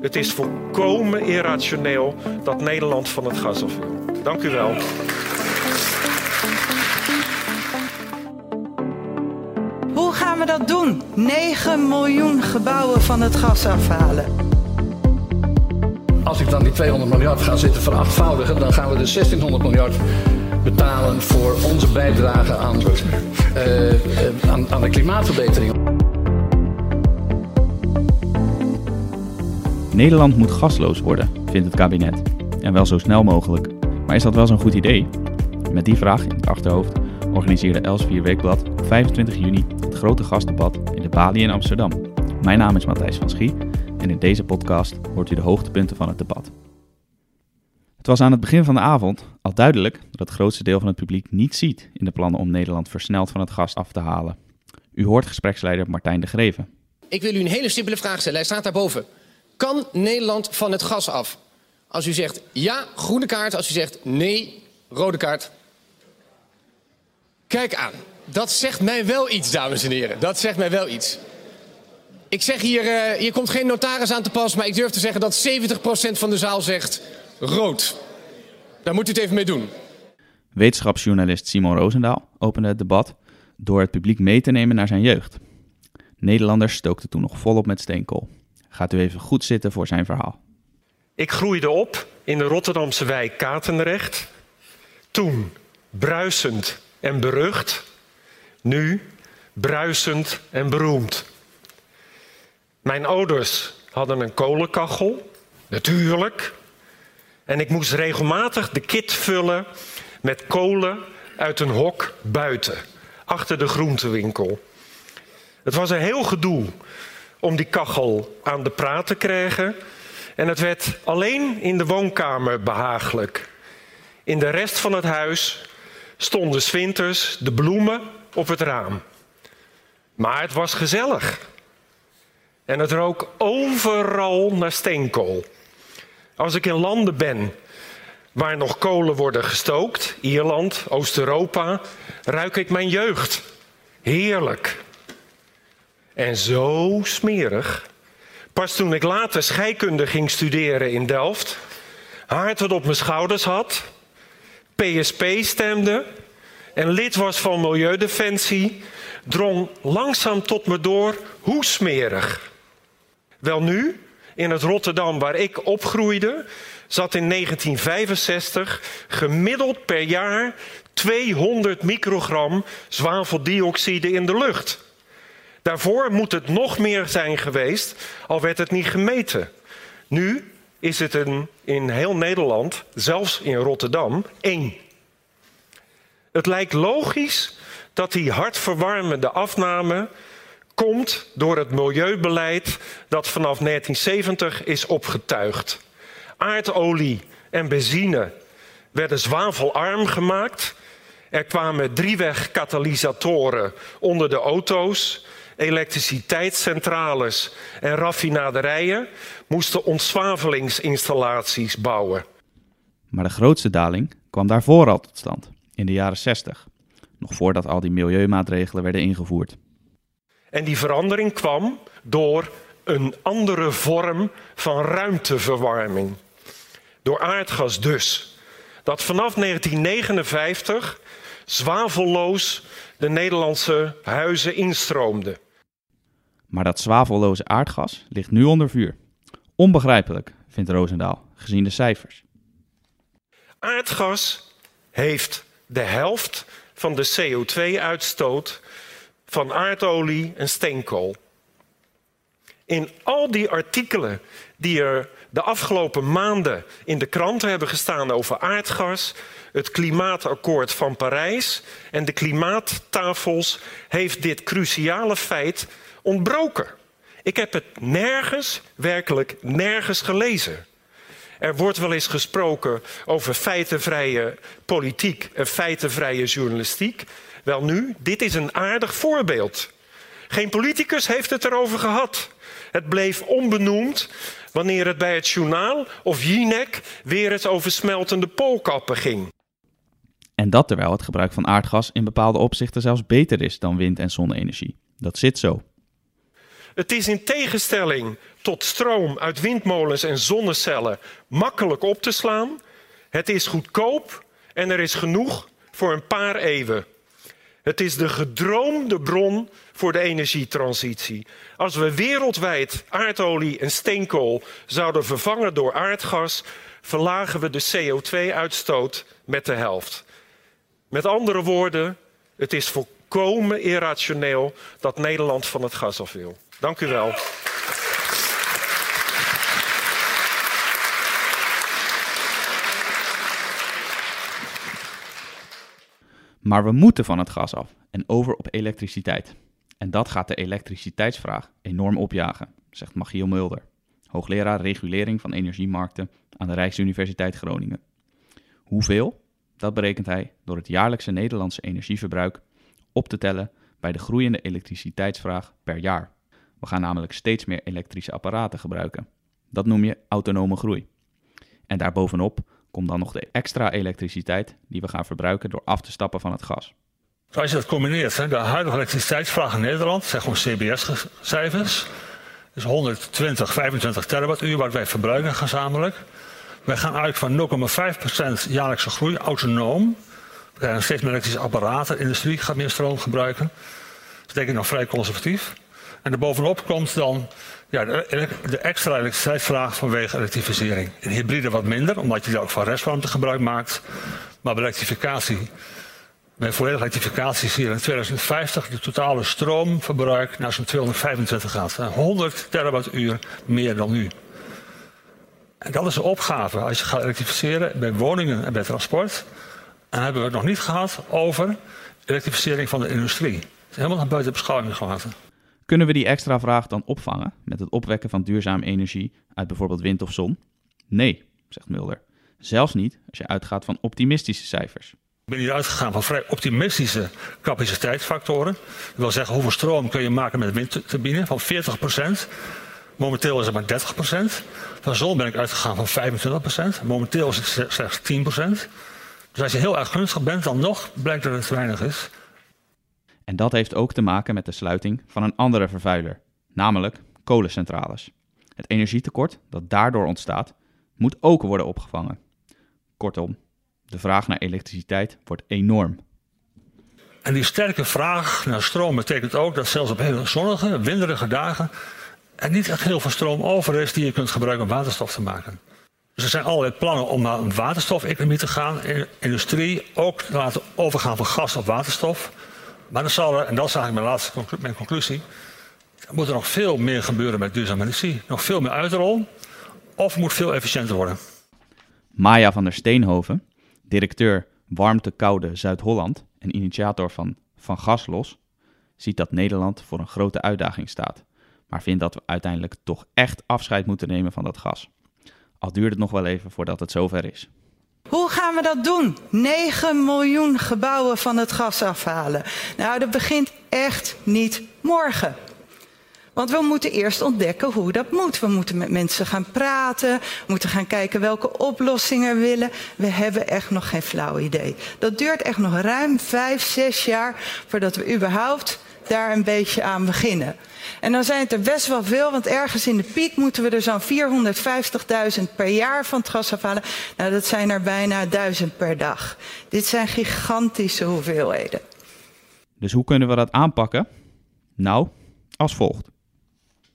Het is volkomen irrationeel dat Nederland van het gas af wil. Dank u wel. Hoe gaan we dat doen? 9 miljoen gebouwen van het gas afhalen. Als ik dan die 200 miljard ga zitten verachtvoudigen, dan gaan we de 1600 miljard betalen voor onze bijdrage aan, uh, aan, aan de klimaatverbetering. Nederland moet gasloos worden, vindt het kabinet. En wel zo snel mogelijk. Maar is dat wel zo'n goed idee? Met die vraag in het achterhoofd organiseerde Elsevier Weekblad op 25 juni het grote gastdebat in de Bali in Amsterdam. Mijn naam is Matthijs van Schie en in deze podcast hoort u de hoogtepunten van het debat. Het was aan het begin van de avond al duidelijk dat het grootste deel van het publiek niet ziet in de plannen om Nederland versneld van het gas af te halen. U hoort gespreksleider Martijn de Greven. Ik wil u een hele simpele vraag stellen. Hij staat daarboven. Kan Nederland van het gas af? Als u zegt ja, groene kaart. Als u zegt nee, rode kaart. Kijk aan. Dat zegt mij wel iets, dames en heren. Dat zegt mij wel iets. Ik zeg hier, uh, hier komt geen notaris aan te pas, maar ik durf te zeggen dat 70% van de zaal zegt rood. Daar moet u het even mee doen. Wetenschapsjournalist Simon Roosendaal opende het debat door het publiek mee te nemen naar zijn jeugd. Nederlanders stookten toen nog volop met steenkool. Gaat u even goed zitten voor zijn verhaal. Ik groeide op in de Rotterdamse wijk Katendrecht. Toen bruisend en berucht. Nu bruisend en beroemd. Mijn ouders hadden een kolenkachel, natuurlijk. En ik moest regelmatig de kit vullen met kolen uit een hok buiten, achter de groentewinkel. Het was een heel gedoe om die kachel aan de praat te krijgen. En het werd alleen in de woonkamer behagelijk. In de rest van het huis stonden zwinters de bloemen op het raam. Maar het was gezellig. En het rook overal naar steenkool. Als ik in landen ben waar nog kolen worden gestookt, Ierland, Oost-Europa, ruik ik mijn jeugd. Heerlijk. En zo smerig. Pas toen ik later scheikunde ging studeren in Delft, haard wat op mijn schouders had, PSP stemde en lid was van Milieudefensie, drong langzaam tot me door hoe smerig. Wel nu, in het Rotterdam waar ik opgroeide, zat in 1965 gemiddeld per jaar 200 microgram zwaveldioxide in de lucht. Daarvoor moet het nog meer zijn geweest, al werd het niet gemeten. Nu is het een, in heel Nederland, zelfs in Rotterdam, één. Het lijkt logisch dat die hartverwarmende afname komt door het milieubeleid dat vanaf 1970 is opgetuigd. Aardolie en benzine werden zwavelarm gemaakt. Er kwamen drieweg katalysatoren onder de auto's elektriciteitscentrales en raffinaderijen moesten ontzwavelingsinstallaties bouwen. Maar de grootste daling kwam daarvoor al tot stand, in de jaren 60, nog voordat al die milieumaatregelen werden ingevoerd. En die verandering kwam door een andere vorm van ruimteverwarming. Door aardgas dus. Dat vanaf 1959 zwavelloos de Nederlandse huizen instroomde. Maar dat zwavelloze aardgas ligt nu onder vuur. Onbegrijpelijk, vindt Roosendaal, gezien de cijfers. Aardgas heeft de helft van de CO2-uitstoot van aardolie en steenkool. In al die artikelen die er de afgelopen maanden in de kranten hebben gestaan over aardgas, het klimaatakkoord van Parijs en de klimaattafels, heeft dit cruciale feit ontbroken. Ik heb het nergens, werkelijk nergens gelezen. Er wordt wel eens gesproken over feitenvrije politiek en feitenvrije journalistiek. Wel nu, dit is een aardig voorbeeld. Geen politicus heeft het erover gehad. Het bleef onbenoemd wanneer het bij het journaal of Jinek weer eens over smeltende poolkappen ging. En dat terwijl het gebruik van aardgas in bepaalde opzichten zelfs beter is dan wind- en zonne-energie. Dat zit zo. Het is in tegenstelling tot stroom uit windmolens en zonnecellen makkelijk op te slaan. Het is goedkoop en er is genoeg voor een paar eeuwen. Het is de gedroomde bron voor de energietransitie. Als we wereldwijd aardolie en steenkool zouden vervangen door aardgas, verlagen we de CO2-uitstoot met de helft. Met andere woorden, het is volkomen irrationeel dat Nederland van het gas af wil. Dank u wel. Maar we moeten van het gas af en over op elektriciteit. En dat gaat de elektriciteitsvraag enorm opjagen, zegt Machiel Mulder, hoogleraar regulering van energiemarkten aan de Rijksuniversiteit Groningen. Hoeveel? Dat berekent hij door het jaarlijkse Nederlandse energieverbruik op te tellen bij de groeiende elektriciteitsvraag per jaar. We gaan namelijk steeds meer elektrische apparaten gebruiken. Dat noem je autonome groei. En daarbovenop komt dan nog de extra elektriciteit die we gaan verbruiken door af te stappen van het gas. Als je dat combineert, de huidige elektriciteitsvraag in Nederland, zeg gewoon CBS-cijfers, is 120, 25 terawattuur wat wij verbruiken gezamenlijk. Wij gaan uit van 0,5% jaarlijkse groei, autonoom. We krijgen steeds meer elektrische apparaten, industrie gaat meer stroom gebruiken. Dat is denk ik nog vrij conservatief. En erbovenop komt dan ja, de, extra elektriciteitsvraag vanwege elektrificering. In hybride wat minder, omdat je daar ook van restwarmte gebruik maakt. Maar bij elektrificatie, bij volledige elektrificatie zie je in 2050 de totale stroomverbruik naar zo'n 225 gaat. 100 terawattuur meer dan nu. En dat is de opgave als je gaat elektrificeren bij woningen en bij transport. En hebben we het nog niet gehad over elektrificering van de industrie. Het is helemaal nog buiten beschouwing gelaten. Kunnen we die extra vraag dan opvangen met het opwekken van duurzame energie uit bijvoorbeeld wind of zon? Nee, zegt Mulder. Zelfs niet als je uitgaat van optimistische cijfers. Ik ben hier uitgegaan van vrij optimistische capaciteitsfactoren. Dat wil zeggen, hoeveel stroom kun je maken met windturbine? Van 40% Momenteel is het maar 30% Van zon ben ik uitgegaan van 25% Momenteel is het slechts 10% Dus als je heel erg gunstig bent, dan nog blijkt dat het te weinig is. En dat heeft ook te maken met de sluiting van een andere vervuiler, namelijk kolencentrales. Het energietekort dat daardoor ontstaat, moet ook worden opgevangen. Kortom, de vraag naar elektriciteit wordt enorm. En die sterke vraag naar stroom betekent ook dat zelfs op hele zonnige, winderige dagen er niet echt heel veel stroom over is die je kunt gebruiken om waterstof te maken. Dus er zijn allerlei plannen om naar een waterstofeconomie te gaan. In industrie ook te laten overgaan van gas op waterstof. Maar dan zal er, en dat is eigenlijk mijn laatste mijn conclusie, moet er nog veel meer gebeuren met duurzame energie. Nog veel meer uitrol, of moet veel efficiënter worden. Maya van der Steenhoven, directeur Warmte Koude Zuid-Holland en initiator van Van Gas Los, ziet dat Nederland voor een grote uitdaging staat, maar vindt dat we uiteindelijk toch echt afscheid moeten nemen van dat gas. Al duurt het nog wel even voordat het zover is. Hoe gaan we dat doen? 9 miljoen gebouwen van het gas afhalen. Nou, dat begint echt niet morgen. Want we moeten eerst ontdekken hoe dat moet. We moeten met mensen gaan praten. We moeten gaan kijken welke oplossingen we willen. We hebben echt nog geen flauw idee. Dat duurt echt nog ruim vijf, zes jaar voordat we überhaupt daar een beetje aan beginnen. En dan zijn het er best wel veel, want ergens in de piek moeten we er zo'n 450.000 per jaar van het gas afhalen. Nou, dat zijn er bijna 1000 per dag. Dit zijn gigantische hoeveelheden. Dus hoe kunnen we dat aanpakken? Nou, als volgt.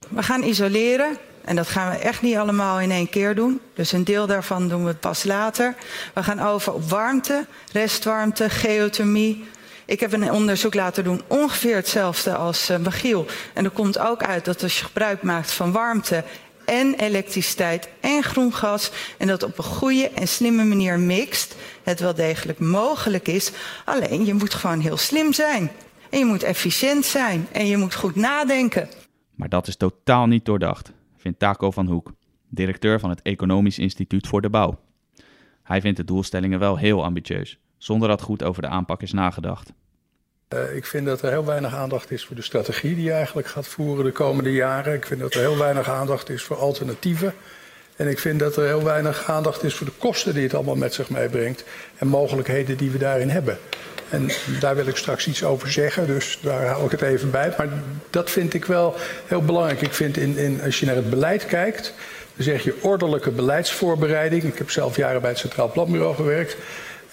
We gaan isoleren. En dat gaan we echt niet allemaal in één keer doen. Dus een deel daarvan doen we pas later. We gaan over op warmte, restwarmte, geothermie, ik heb een onderzoek laten doen, ongeveer hetzelfde als uh, Michiel. En er komt ook uit dat als je gebruik maakt van warmte en elektriciteit en groen gas en dat op een goede en slimme manier mixt, het wel degelijk mogelijk is. Alleen je moet gewoon heel slim zijn. En je moet efficiënt zijn en je moet goed nadenken. Maar dat is totaal niet doordacht, vindt Taco van Hoek, directeur van het Economisch Instituut voor de Bouw. Hij vindt de doelstellingen wel heel ambitieus zonder dat goed over de aanpak is nagedacht. Uh, ik vind dat er heel weinig aandacht is voor de strategie die je eigenlijk gaat voeren de komende jaren. Ik vind dat er heel weinig aandacht is voor alternatieven. En ik vind dat er heel weinig aandacht is voor de kosten die het allemaal met zich meebrengt en mogelijkheden die we daarin hebben. En daar wil ik straks iets over zeggen, dus daar hou ik het even bij. Maar dat vind ik wel heel belangrijk. Ik vind in, in, als je naar het beleid kijkt, dan zeg je ordelijke beleidsvoorbereiding. Ik heb zelf jaren bij het Centraal Planbureau gewerkt.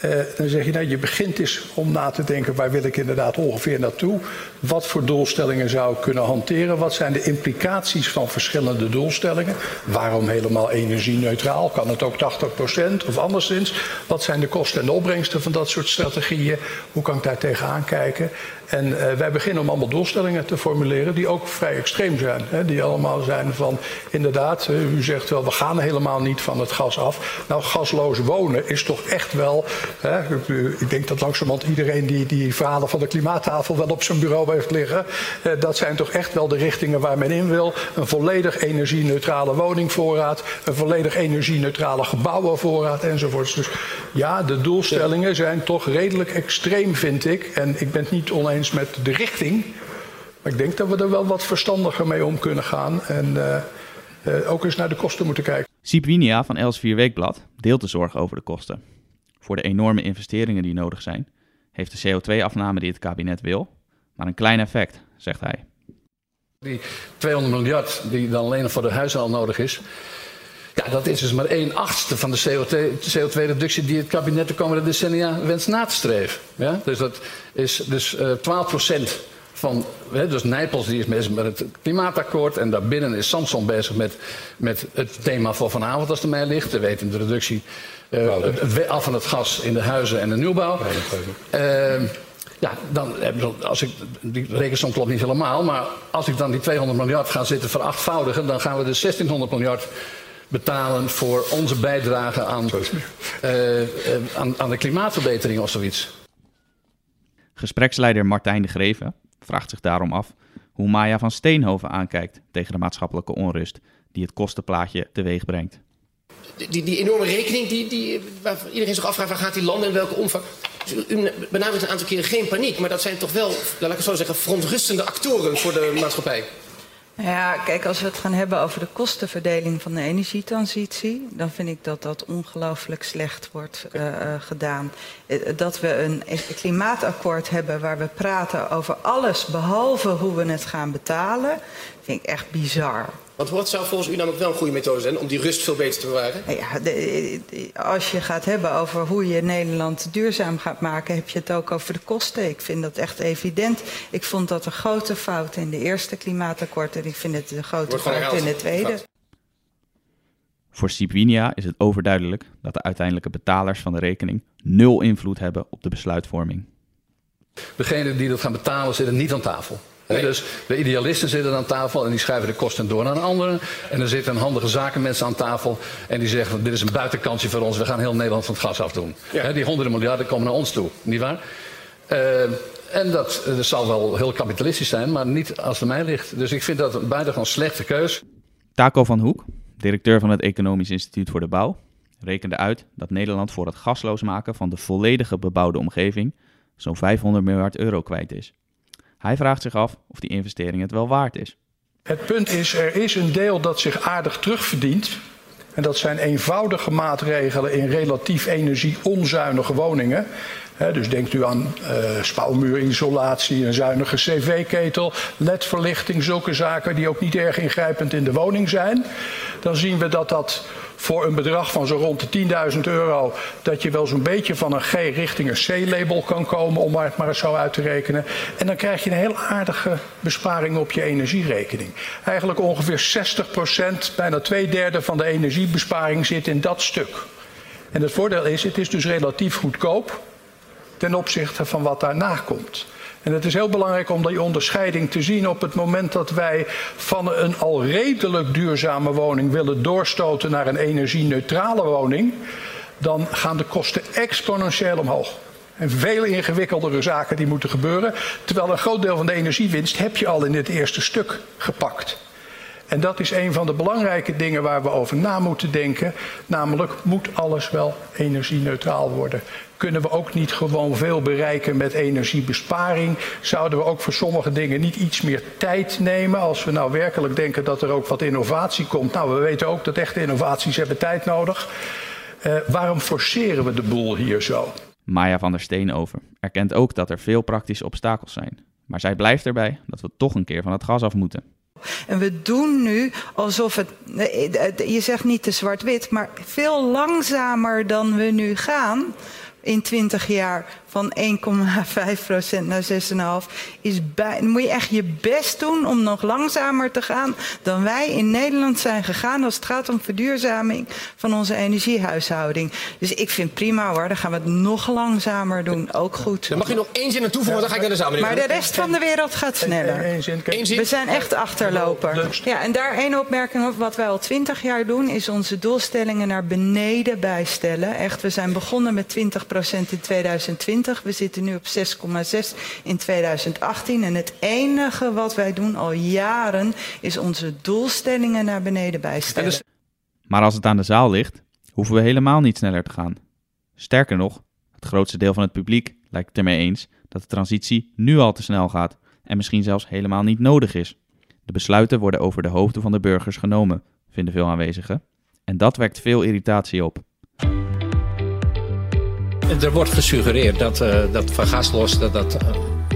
Uh, dan zeg je, nou, je begint eens om na te denken, waar wil ik inderdaad ongeveer naartoe? Wat voor doelstellingen zou ik kunnen hanteren? Wat zijn de implicaties van verschillende doelstellingen? Waarom helemaal energie-neutraal? Kan het ook 80% of anderszins? Wat zijn de kosten en de opbrengsten van dat soort strategieën? Hoe kan ik daar tegenaan kijken? En uh, wij beginnen om allemaal doelstellingen te formuleren die ook vrij extreem zijn. Hè? Die allemaal zijn van, inderdaad, uh, u zegt wel, we gaan helemaal niet van het gas af. Nou, gasloos wonen is toch echt wel? Ik denk dat langzamerhand iedereen die die verhalen van de klimaattafel wel op zijn bureau heeft liggen. Uh, dat zijn toch echt wel de richtingen waar men in wil. Een volledig energie-neutrale woningvoorraad, een volledig energie-neutrale gebouwenvoorraad enzovoorts. Dus ja, de doelstellingen zijn toch redelijk extreem, vind ik. En ik ben het niet oneens met de richting. Maar ik denk dat we er wel wat verstandiger mee om kunnen gaan. En uh, uh, ook eens naar de kosten moeten kijken. Siep Winia van Els4 Weekblad deelt de zorg over de kosten. Voor de enorme investeringen die nodig zijn, heeft de CO2-afname die het kabinet wil, maar een klein effect, zegt hij. Die 200 miljard die dan alleen voor de al nodig is, ja, dat is dus maar 1 achtste van de CO2-reductie die het kabinet de komende decennia wenst na te streven. Ja? Dus dat is dus uh, 12 procent van, hè, dus Nijpels die is bezig met het klimaatakkoord en daarbinnen is Samson bezig met, met het thema voor vanavond als het mij ligt. We weten de reductie uh, het af van het gas in de huizen en de nieuwbouw. Uh, ja, dan, als ik, die rekensom klopt niet helemaal, maar als ik dan die 200 miljard ga zitten verachtvoudigen, dan gaan we dus 1600 miljard betalen voor onze bijdrage aan, uh, aan, aan de klimaatverbetering of zoiets. Gespreksleider Martijn de Greven vraagt zich daarom af hoe Maya van Steenhoven aankijkt tegen de maatschappelijke onrust die het kostenplaatje teweeg brengt. Die, die enorme rekening die, die, waar iedereen zich afvraagt, waar gaat die landen in welke omvang? Dus u benadrukt een aantal keren geen paniek, maar dat zijn toch wel, laat ik het zo zeggen, verontrustende actoren voor de maatschappij. Ja, kijk, als we het gaan hebben over de kostenverdeling van de energietransitie, dan vind ik dat dat ongelooflijk slecht wordt uh, uh, gedaan. Dat we een klimaatakkoord hebben waar we praten over alles behalve hoe we het gaan betalen, vind ik echt bizar. Want wat zou volgens u namelijk wel een goede methode zijn om die rust veel beter te bewaren? Ja, de, de, als je gaat hebben over hoe je Nederland duurzaam gaat maken, heb je het ook over de kosten. Ik vind dat echt evident. Ik vond dat een grote fout in de eerste klimaatakkoord en ik vind het een grote fout in de tweede. Voor Sipwinia is het overduidelijk dat de uiteindelijke betalers van de rekening nul invloed hebben op de besluitvorming. Degenen die dat gaan betalen zitten niet aan tafel. Nee. Dus de idealisten zitten aan tafel en die schuiven de kosten door naar anderen. En er zitten handige zakenmensen aan tafel en die zeggen: Dit is een buitenkansje voor ons, we gaan heel Nederland van het gas afdoen. Ja. die honderden miljarden komen naar ons toe, niet waar? Uh, en dat, dat zal wel heel kapitalistisch zijn, maar niet als het mij ligt. Dus ik vind dat een buitengewoon slechte keus. Taco van Hoek, directeur van het Economisch Instituut voor de Bouw, rekende uit dat Nederland voor het gasloos maken van de volledige bebouwde omgeving zo'n 500 miljard euro kwijt is. Hij vraagt zich af of die investering het wel waard is. Het punt is, er is een deel dat zich aardig terugverdient. En dat zijn eenvoudige maatregelen in relatief energie-onzuinige woningen. Dus denkt u aan uh, spouwmuurisolatie, een zuinige cv-ketel, ledverlichting, zulke zaken die ook niet erg ingrijpend in de woning zijn. Dan zien we dat dat voor een bedrag van zo rond de 10.000 euro, dat je wel zo'n beetje van een G richting een C-label kan komen, om het maar eens zo uit te rekenen. En dan krijg je een heel aardige besparing op je energierekening. Eigenlijk ongeveer 60 procent, bijna twee derde van de energiebesparing zit in dat stuk. En het voordeel is, het is dus relatief goedkoop ten opzichte van wat daarna komt. En het is heel belangrijk om die onderscheiding te zien op het moment dat wij van een al redelijk duurzame woning willen doorstoten naar een energie-neutrale woning, dan gaan de kosten exponentieel omhoog. En veel ingewikkeldere zaken die moeten gebeuren. Terwijl een groot deel van de energiewinst heb je al in het eerste stuk gepakt. En dat is een van de belangrijke dingen waar we over na moeten denken. Namelijk, moet alles wel energie-neutraal worden? Kunnen we ook niet gewoon veel bereiken met energiebesparing? Zouden we ook voor sommige dingen niet iets meer tijd nemen? Als we nou werkelijk denken dat er ook wat innovatie komt. Nou, we weten ook dat echte innovaties hebben tijd nodig. Uh, waarom forceren we de boel hier zo? Maya van der Steenover erkent ook dat er veel praktische obstakels zijn. Maar zij blijft erbij dat we toch een keer van het gas af moeten. En we doen nu alsof het, je zegt niet te zwart-wit, maar veel langzamer dan we nu gaan in 20 jaar van 1,5% naar 6,5% is bij, dan moet je echt je best doen om nog langzamer te gaan dan wij in Nederland zijn gegaan als het gaat om verduurzaming van onze energiehuishouding. Dus ik vind prima hoor, dan gaan we het nog langzamer doen. Ook goed. Dan mag je nog één zin aan toevoegen, dan ga ik naar de zaal. Maar de rest van de wereld gaat sneller. Eén zin. We zijn echt achterloper. Ja, en daar één opmerking op. Wat wij al 20 jaar doen, is onze doelstellingen naar beneden bijstellen. Echt, we zijn begonnen met 20% in 2020. We zitten nu op 6,6 in 2018. En het enige wat wij doen al jaren is onze doelstellingen naar beneden bijstellen. Maar als het aan de zaal ligt, hoeven we helemaal niet sneller te gaan. Sterker nog, het grootste deel van het publiek lijkt het ermee eens dat de transitie nu al te snel gaat en misschien zelfs helemaal niet nodig is. De besluiten worden over de hoofden van de burgers genomen, vinden veel aanwezigen. En dat wekt veel irritatie op. Er wordt gesuggereerd dat, uh, dat van gaslos dat dat uh,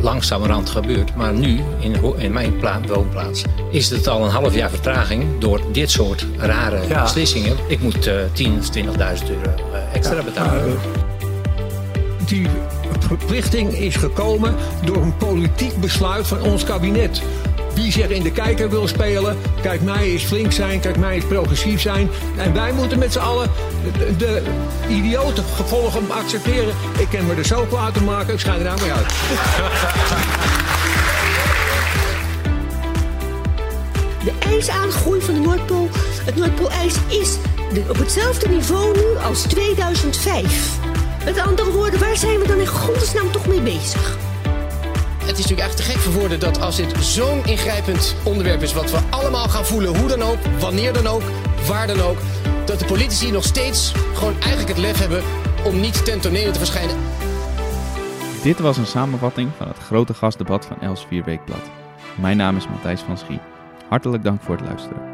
langzamerhand gebeurt. Maar nu, in, in mijn woonplaats, is het al een half jaar vertraging door dit soort rare ja. beslissingen. Ik moet uh, 10 of 20.000 euro extra betalen. die verplichting is gekomen door een politiek besluit van ons kabinet. Wie zich in de kijker wil spelen. Kijk, mij is flink zijn, kijk, mij is progressief zijn. En wij moeten met z'n allen de, de gevolgen accepteren. Ik kan me er zo kwaad te maken, ik schijn er aan mee uit. De ijsaangroei van de Noordpool, het Noordpoolijs is op hetzelfde niveau nu als 2005. Met andere woorden, waar zijn we dan in godesnaam toch mee bezig? Het is natuurlijk echt te gek voor woorden dat als dit zo'n ingrijpend onderwerp is... wat we allemaal gaan voelen, hoe dan ook, wanneer dan ook, waar dan ook... dat de politici nog steeds gewoon eigenlijk het lef hebben om niet ten tonele te verschijnen. Dit was een samenvatting van het grote gastdebat van Els 4 Weekblad. Mijn naam is Matthijs van Schie. Hartelijk dank voor het luisteren.